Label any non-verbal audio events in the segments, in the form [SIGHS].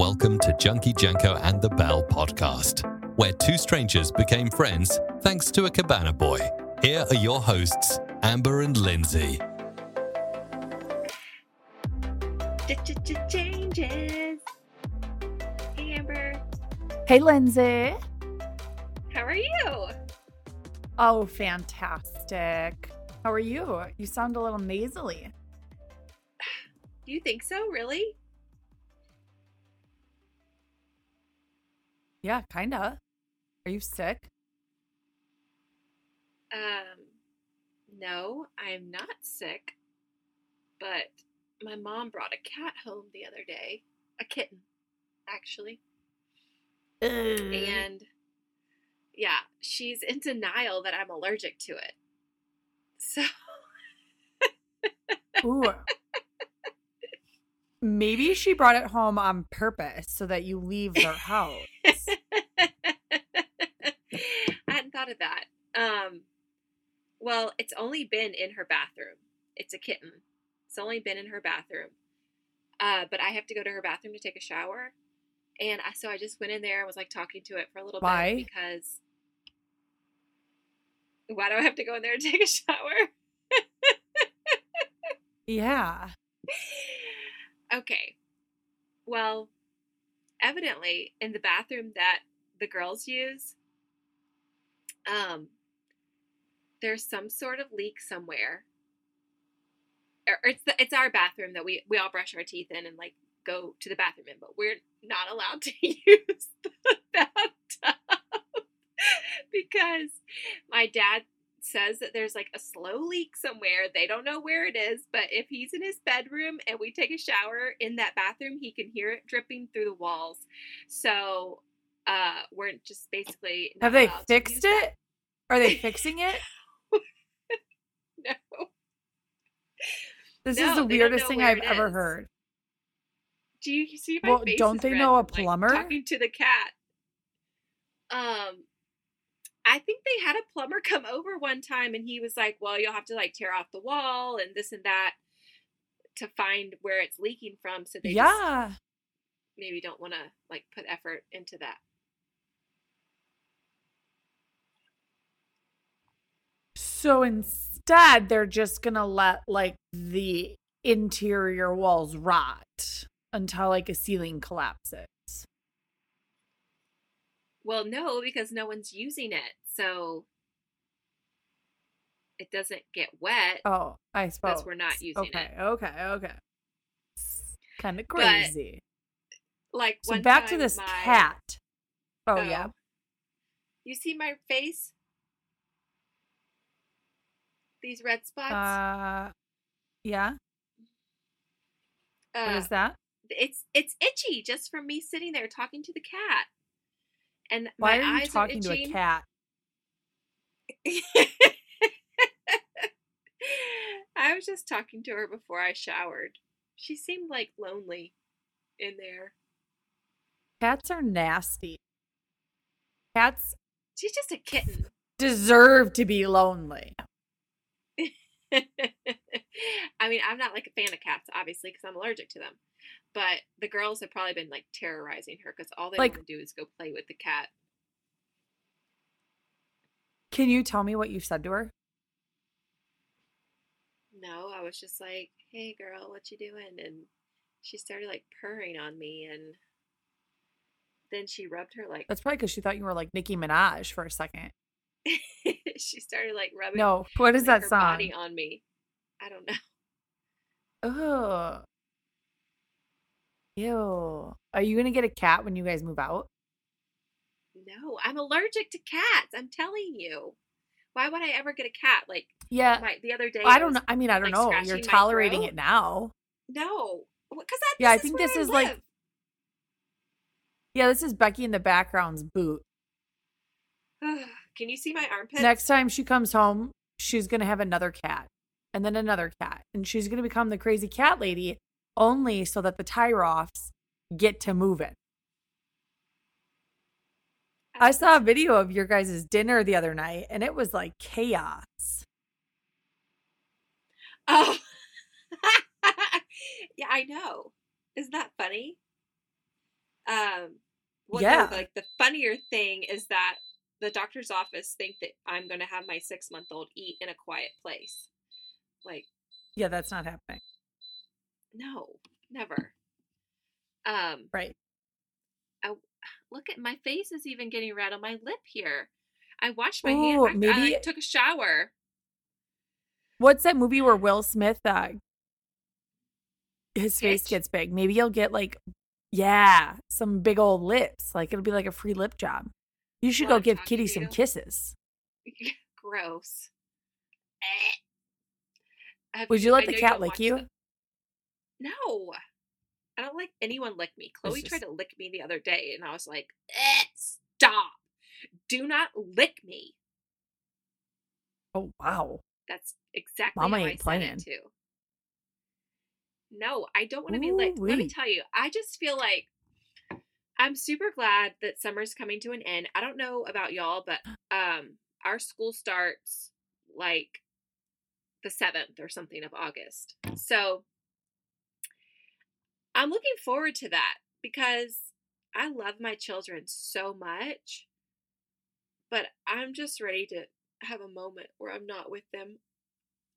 Welcome to Junkie Janko and the Bell podcast, where two strangers became friends thanks to a cabana boy. Here are your hosts, Amber and Lindsey. Changes. Hey, Amber. Hey, Lindsey. How are you? Oh, fantastic. How are you? You sound a little nasally. Do you think so? Really? Yeah, kinda. Are you sick? Um, no, I'm not sick. But my mom brought a cat home the other day. A kitten, actually. And yeah, she's in denial that I'm allergic to it. So Ooh. [LAUGHS] Maybe she brought it home on purpose so that you leave their house. Thought of that. Um, well, it's only been in her bathroom. It's a kitten. It's only been in her bathroom. Uh, but I have to go to her bathroom to take a shower, and I, so I just went in there and was like talking to it for a little Why? bit because why do I have to go in there and [LAUGHS] take a shower? Yeah. [LAUGHS] Okay. Well, evidently in the bathroom that the girls use, um, there's some sort of leak somewhere. Or or it's the, it's our bathroom that we we all brush our teeth in and like go to the bathroom in, but we're not allowed [LAUGHS] to use the bathtub [LAUGHS] because my dad says that there's like a slow leak somewhere. They don't know where it is, but if he's in his bedroom and we take a shower in that bathroom, he can hear it dripping through the walls. So uh we're just basically Have they fixed it? Are they [LAUGHS] fixing it? No. This No, is the weirdest thing I've ever is. heard. Do you see my Well, face don't they know a from, like, plumber? talking to the cat. Um I think they had a plumber come over one time and he was like, "Well, you'll have to like tear off the wall and this and that to find where it's leaking from." So they yeah. maybe don't want to like put effort into that. So instead, they're just gonna let like the interior walls rot until like a ceiling collapses. Well, no, because no one's using it. So it doesn't get wet. Oh, I suppose Because we're not using okay, it. Okay, okay, okay. Kind of But crazy. Like so back to this my- cat. Oh, yeah. Oh, you see my face? These red spots? Uh, yeah. What Uh, is that? it's it's itchy just from me sitting there talking to the cat. And Why my are you eyes talking to a cat? [LAUGHS] I was just talking to her before I showered. She seemed like lonely in there. Cats are nasty. Cats She's just a kitten. deserve to be lonely. I mean, I'm not like a fan of cats, obviously, because I'm allergic to them. But the girls have probably been like terrorizing her because all they Like- want to do is go play with the cat. Can you tell me what you said to her? No, I was just like, "Hey, girl, what you doing?" And she started like purring on me, and then she rubbed her like That's probably because she thought you were like Nicki Minaj for a second. [LAUGHS] she started like rubbing No, what is like, that her song? body on me. I don't know. Ugh. Ew. Are you gonna get a cat when you guys move out? No, I'm allergic to cats. I'm telling you. Why would I ever get a cat? Like Yeah. my the other day. I don't was- know. I mean, I don't like, know. You're tolerating it now. No, because that. Yeah, I think this is, like. Yeah, this is Becky in the background's boot. [SIGHS] Can you see my armpit? Next time she comes home, she's gonna have another cat, and then another cat, and she's gonna become the crazy cat lady, only so that the Tyroffs get to move it. I saw a video of your guys' dinner the other night, and it was like chaos. Oh. [LAUGHS] yeah, I know. Isn't that funny? Um, what Yeah. The, like the funnier thing is that the doctor's office think that I'm going to have my six month old eat in a quiet place. Like, Yeah, that's not happening. no, never. Um, Right. I, look at my face is even getting red on my lip here. I washed my Ooh, hand. I, I maybe- like, took a shower. What's that movie where Will [SIGHS] Smith uh his face gets big? Maybe you'll get like yeah, some big old lips. Like it'll be like a free lip job. You should While go I'm give Kitty some kisses. [LAUGHS] Gross. Have Would you let I the cat lick you? No. I don't like anyone lick me. Chloe tried to lick me the other day, and I was like, eh, stop. Do not lick me. Oh wow. That's exactly Mama how I ain't said playing. it too. No, I don't want to be licked. Let me tell you, I just feel like I'm super glad that summer's coming to an end. I don't know about y'all, but um our school starts like the 7th or something of August. So I'm looking forward to that because I love my children so much. But I'm just ready to have a moment where I'm not with them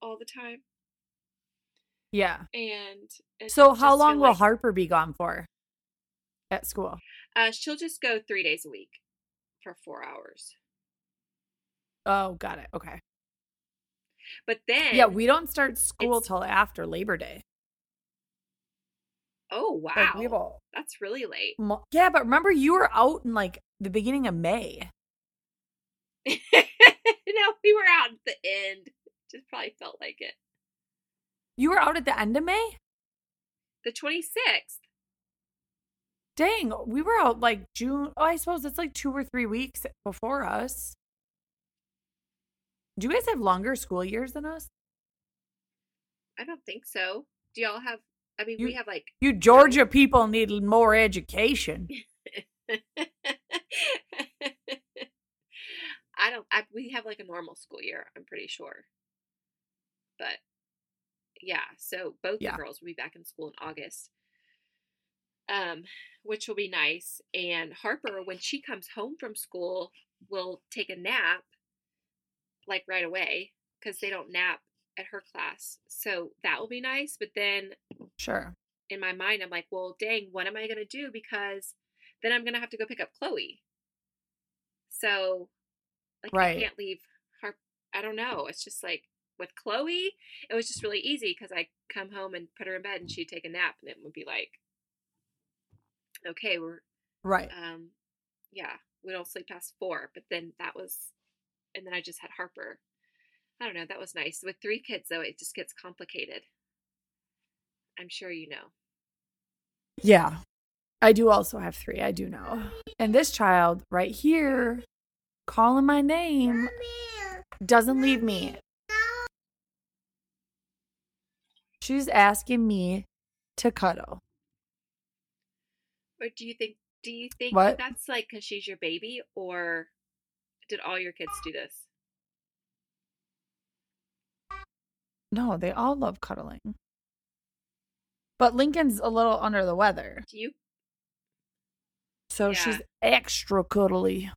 all the time. Yeah. And So how long will like- Harper be gone for at school? Uh, she'll just go three days a week for four hours. Oh, got it. Okay. But then, Yeah, we don't start school till after Labor Day. Oh wow, Like, we will. that's really late. Yeah, but remember you were out in like the beginning of May. [LAUGHS] no, we were out at the end. Just probably felt like it. You were out at the end of May? The twenty sixth. Dang, we were out like June. Oh, I suppose it's like two or three weeks before us. Do you guys have longer school years than us? I don't think so. Do y'all have? I mean, You- we have like. You Georgia people need more education. [LAUGHS] I don't. I, we have like a normal school year. I'm pretty sure. But yeah, so both Yeah. the girls will be back in school in August, um, which will be nice. And Harper, when she comes home from school, will take a nap, like right away, because they don't nap at her class. So that will be nice. But then Sure. in my mind, I'm like, well, dang, what am I going to do? Because then I'm going to have to go pick up Chloe. So, like, Right. I can't leave her. I don't know. It's just like with Chloe, it was just really easy because I come home and put her in bed and she'd take a nap and it would be like, okay, we're, Right. um, yeah, we don't sleep past four. But then that was, and then I just had Harper. I don't know. That was nice. With three kids, though, it just gets complicated. I'm sure you know. Yeah. I do also have three. I do know. And this child right here calling my name doesn't leave me. She's asking me to cuddle. Or do you think? Do you think What? that's like because she's your baby, or did all your kids do this? No, they all love cuddling. But Lincoln's a little under the weather. Do you? So Yeah. she's extra cuddly.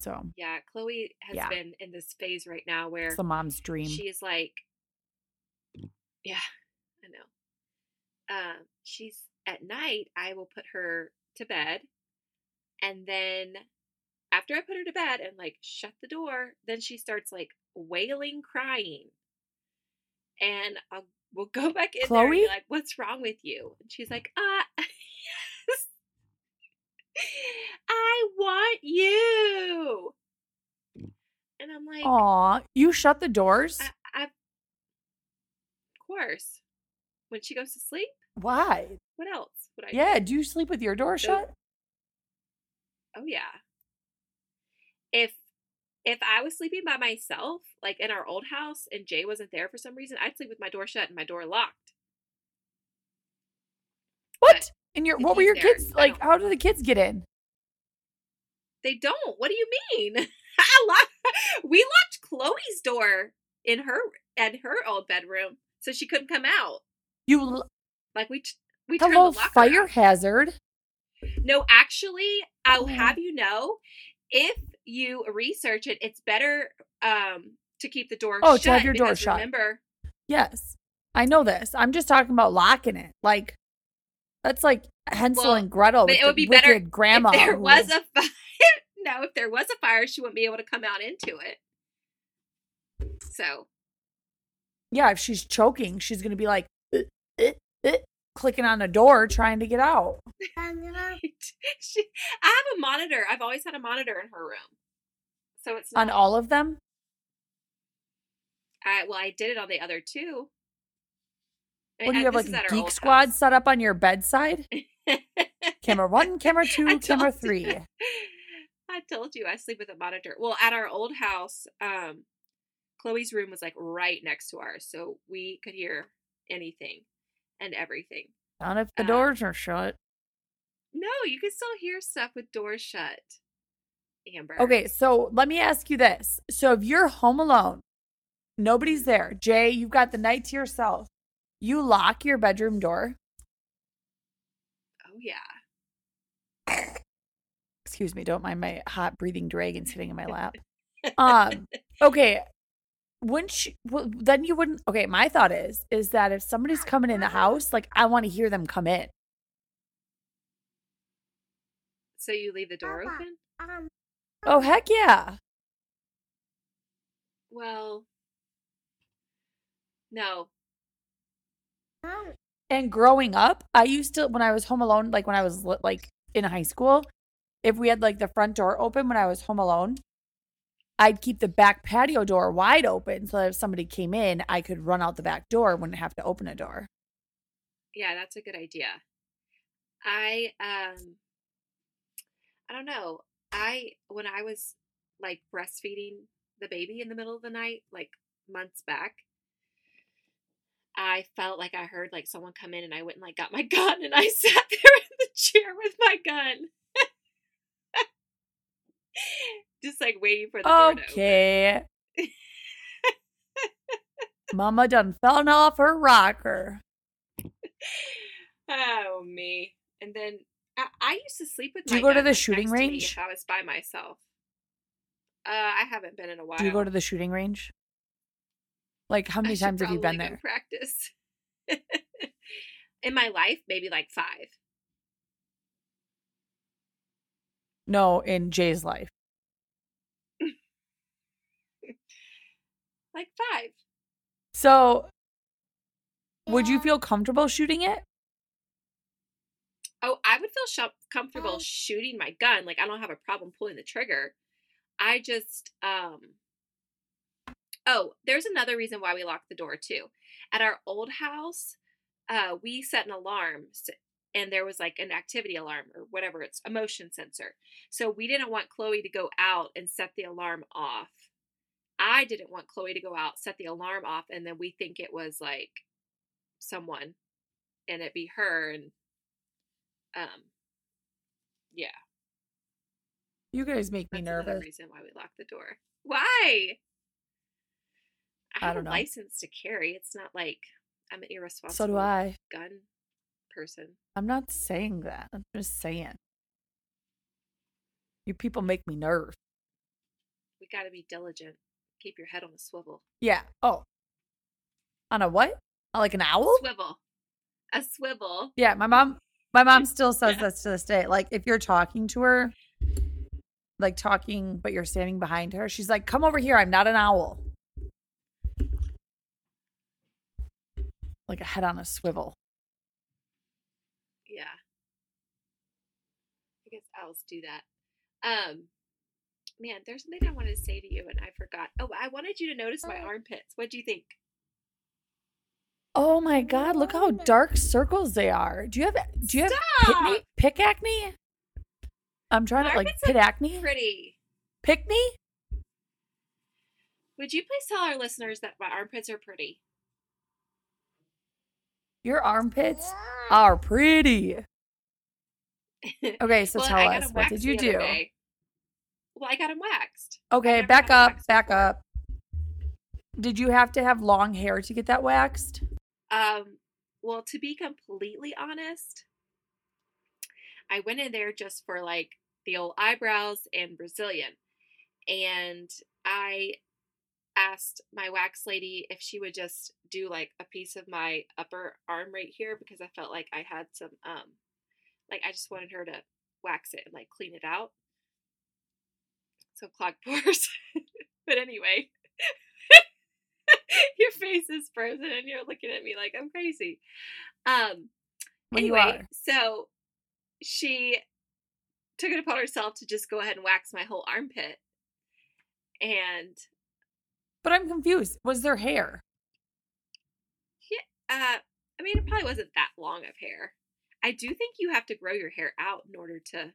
So Yeah, Chloe has Yeah. been in this phase right now where it's the mom's dream. she is like, yeah, I know. Um, she's at night. I will put her to bed, and then after I put her to bed and like shut the door, then she starts like wailing, crying, and I'll we'll go [LAUGHS] back in there and be Chloe? like, "What's wrong with you?" And she's like, "Ah, [LAUGHS] yes, I want you." And I'm like, Aw, you shut the doors? I, I, of course. When she goes to sleep, Why? what else would I? do? Yeah, do you sleep with your door So- shut? Oh yeah. If if I was sleeping by myself, like in our old house, and Jay wasn't there for some reason, I'd sleep with my door shut and my door locked. What? And your what were your there, kids like? How do the kids get in? They don't. What do you mean? [LAUGHS] I locked. We locked Chloe's door in her at her old bedroom, so she couldn't come out. You l- Like we, t- We turned Hello, fire hazard. No, actually, I'll Oh. have you know, if you research it, it's better um to keep the door Oh, shut. to have your door shut. Remember, Yes. I know this. I'm just talking about locking it. Like that's like Hansel Well, and Gretel. but with it would be better grandma. if there was a [LAUGHS] fire. no, if there was a fire, she wouldn't be able to come out into it. So yeah, if she's choking, she's gonna be like "Uh, uh, uh," clicking on the door trying to get out. [LAUGHS] she, I have a monitor. I've always had a monitor in her room, so it's not. On all of them? I, well, I did it on the other two. I- What do I- you have like a geek squad house. set up on your bedside? Camera [LAUGHS] one, camera [LAUGHS] two, camera told you. three. I told you I sleep with a monitor. Well, at our old house, um, Chloe's room was like right next to ours, so we could hear anything and everything. Not if the Uh, doors are shut. No, you can still hear stuff with doors shut. Amber. Okay, so let me ask you this. So if you're home alone, nobody's there, Jay, you've got the night to yourself. You lock your bedroom door. Oh yeah. Excuse me, don't mind my hot breathing dragon sitting in my lap. [LAUGHS] Um, okay. Wouldn't you, well, then you wouldn't okay, my thought is is that if somebody's coming in the house, like I want to hear them come in. So you leave the door open? Um, oh um, heck yeah. Well, no. Oh. And growing up, I used to when I was home alone, like when I was like in high school, if we had like the front door open when I was home alone, I'd keep the back patio door wide open so that if somebody came in, I could run out the back door, wouldn't have to open a door. Yeah, that's a good idea. I um I don't know. I when I was like breastfeeding the baby in the middle of the night, like months back, I felt like I heard like someone come in and I went and like got my [LAUGHS] gun and I [LAUGHS] sat there in the chair with my gun. Just like waiting for the door. Okay. Mama done fell off her rocker. [LAUGHS] Oh me. And then I, I used to sleep with. Do you go to the shooting next to me range? If I was by myself. Uh, I haven't been in a while. Do you go to the shooting range? Like how many should times have you been there? Practice. [LAUGHS] in my life, maybe like five. No, in Jay's life. Like five. So would you feel comfortable shooting it? Oh, I would feel sh- comfortable shooting my gun. Like I don't have a problem pulling the trigger. I just um Oh, there's another reason why we locked the door too. At our old house, uh we set an alarm and there was like an activity alarm or whatever it's a motion sensor. So we didn't want Chloe to go out and set the alarm off. I didn't want Chloe to go out, set the alarm off and then we think it was like someone and it be her and um yeah You guys make me that's nervous. reason why we locked the door why i I have don't a know. license to carry it's not like i'm an irresponsible So do I. gun person I'm not saying that. I'm just saying. You people make me nerve. we got to be diligent keep your head on a swivel Yeah. Oh. On a what? On like an owl? swivel a swivel Yeah, my mom my mom [LAUGHS] still says Yeah. this to this day. Like if you're talking to her, like talking, but you're standing behind her, she's like, Come over here, I'm not an owl. Like a head on a swivel. yeah i guess owls do that um man there's something i wanted to say to you and i forgot oh i wanted you to notice my oh. armpits what do you think Oh my god, look how dark circles they are. Do you have do you have pit, Stop! pick acne? I'm trying to like Armpits pit acne. pretty Pick me? Would you please tell our listeners that my armpits are pretty? Your armpits are pretty. [LAUGHS] Okay, so Well, tell us what did you do? day. Well, I got them waxed. Okay, back up, back before. up. Did you have to have long hair to get that waxed? Um, well, to be completely honest, I went in there just for like the old eyebrows and Brazilian. And I asked my wax lady if she would just do like a piece of my upper arm right here because I felt like I had some um like I just wanted her to wax it and like clean it out. So clogged [LAUGHS] pores. but anyway, [LAUGHS] your face is frozen and you're looking at me like I'm crazy. Um Well, anyway, so she took it upon herself to just go ahead and wax my whole armpit. And But I'm confused. Was there hair? Yeah, uh I mean it probably wasn't that long of hair. I do think you have to grow your hair out in order to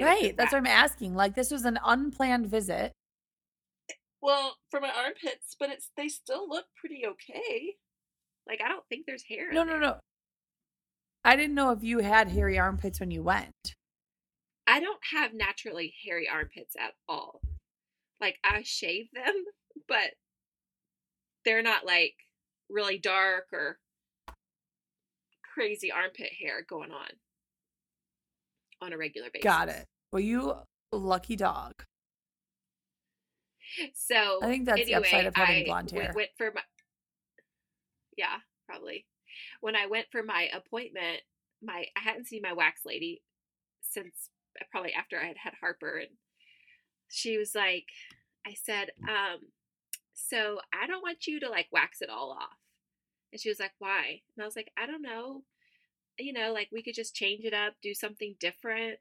Right. That's what I'm asking. Like this was an unplanned visit. Well, for my armpits, but it's they still look pretty okay. Like I don't think there's hair. No, no, no. I didn't know if you had hairy armpits when you went. I don't have naturally hairy armpits at all. Like I shave them, [LAUGHS] but they're not like really dark or crazy armpit hair going on on a regular basis. Got it. Well, you lucky dog. So I think that's the upside of having I blonde hair. Went for my yeah, probably. When I went for my appointment, my I hadn't seen my wax lady since uh, probably after I had had Harper, and she was like, I said, um, so I don't want you to like wax it all off, and she was like, why? And I was like, I don't know, you know, like we could just change it up, do something different,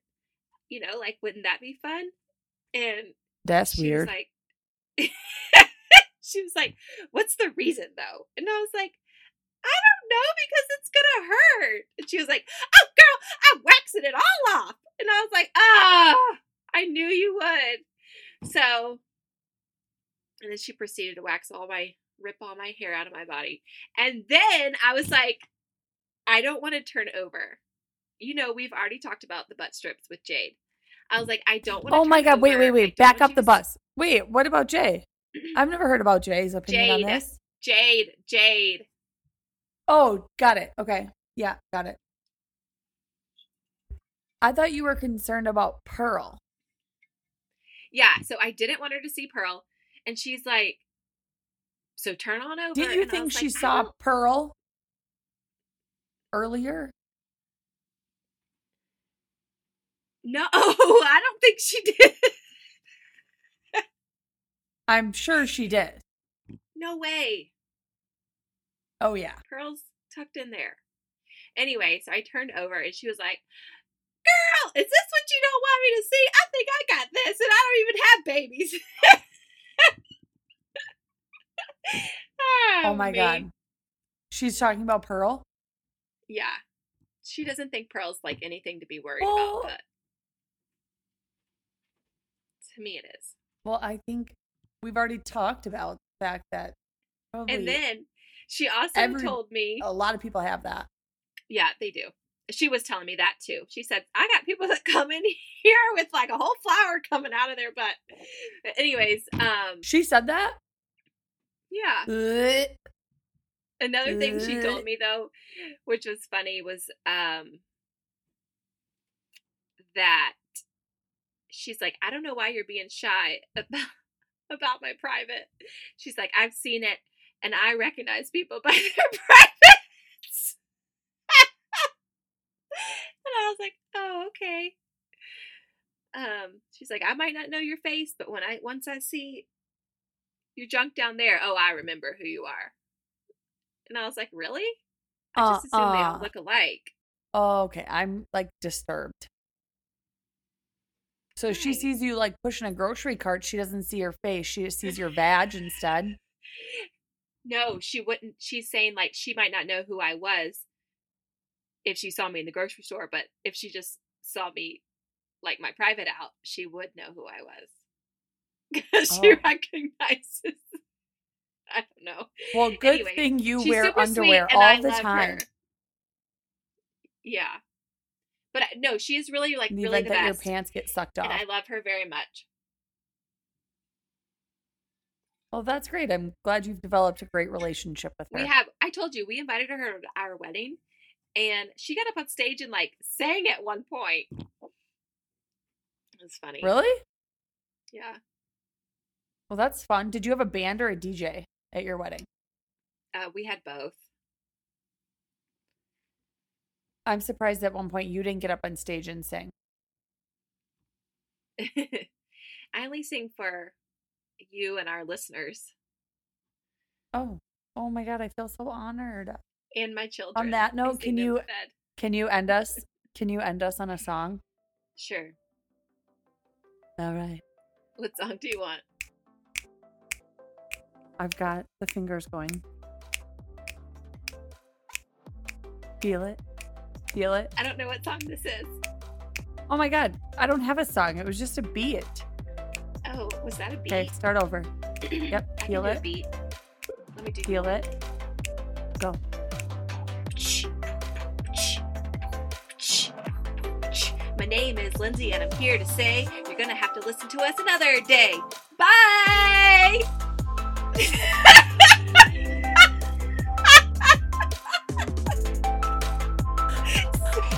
you know, like wouldn't that be fun? And That's she weird. was like [LAUGHS] she was like what's the reason though? And i was like i don't know because it's gonna hurt. And she was like oh girl i'm waxing it all off. And i was like ah i knew you would. So and then she proceeded to wax all my rip all my hair out of my body. And then i was like i don't want to turn over you know we've already talked about the butt strips with jade i was like i don't want to oh my god! Wait, wait, wait! Back up the bus. bus. Wait, what about Jay? [CLEARS THROAT] I've never heard about Jay's opinion Jade. on this. Jade, Jade. Oh, got it. Okay. Yeah, got it. I thought you were concerned about Pearl. Yeah, so I didn't want her to see Pearl, and she's like, "So turn on over." Did you and think she like, saw Pearl earlier? No, [LAUGHS] I don't think she did. I'm sure she did. no way. Oh yeah. Pearl's tucked in there. Anyway, so I turned over, and she was like, "Girl, is this what you don't want me to see? I think I got this, and I don't even have babies." [LAUGHS] Oh ah, my me. god. She's talking about Pearl. Yeah. She doesn't think Pearl's like anything to be worried about, but to me it is. Well, I think we've already talked about the fact that And then she also every- told me, a lot of people have that. yeah, they do. She was telling me that too. She said, I got people that come in [LAUGHS] here with like a whole flower coming out of their butt. But anyways, um, She said that. yeah. Another thing she told me though, which was funny, was um that she's like, I don't know why you're being shy [LAUGHS] about about my private. She's like, I've seen it and I recognize people by [LAUGHS] their privates. [LAUGHS] and I was like, oh, okay. Um, she's like, I might not know your face, but when I once I see your junk down there, oh, I remember who you are. And I was like, really? I uh, just assumed they all Uh-uh. look alike. Oh, okay. I'm like disturbed. So she sees you like pushing a grocery cart. She doesn't see your face. She just sees your vag instead. [LAUGHS] No, she wouldn't. She's saying like she might not know who I was if she saw me in the grocery store, but if she just saw me like my private out, she would know who I was. [LAUGHS] Because she Oh. recognizes. I don't know. Well, good Anyway, thing you wear underwear and I all the time. her. Yeah. But uh, no, she is really like the really the that your pants get sucked and off. I love her very much. Well, that's great. I'm glad you've developed a great relationship with her. We have I told you we invited her to our wedding, and she got up on stage and like sang at one point. It's funny. Really? Yeah. Well, that's fun. Did you have a band or a DJ at your wedding? Uh, we had both. I'm surprised at one point you didn't get up on stage and sing. [LAUGHS] I only sing for you and our listeners Oh, oh my God! I feel so honored. and my children. On that note, can you- bed. Can you end us? Can you end us on a [LAUGHS] song? Sure. All right. What song do you want? I've got the fingers going. Feel it. Feel it. I don't know what song this is. Oh my God. I don't have a song. It was just a beat. Oh, was that a beat? Okay, start over. [CLEARS THROAT] Yep. Feel it. beat. Let me do. Feel it. Go. My name is Lindsey, and I'm here to say you're gonna have to listen to us another day. Bye.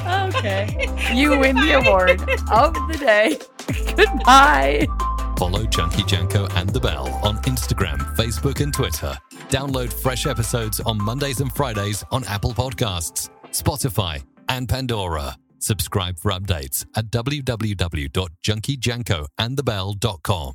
Okay. You win the award of the day. [LAUGHS] Goodbye. Follow Junkie Janko and the Bell on Instagram, Facebook, and Twitter. Download fresh episodes on Mondays and Fridays on Apple Podcasts, Spotify, and Pandora. Subscribe for updates at www.junkiejankoandthebell.com.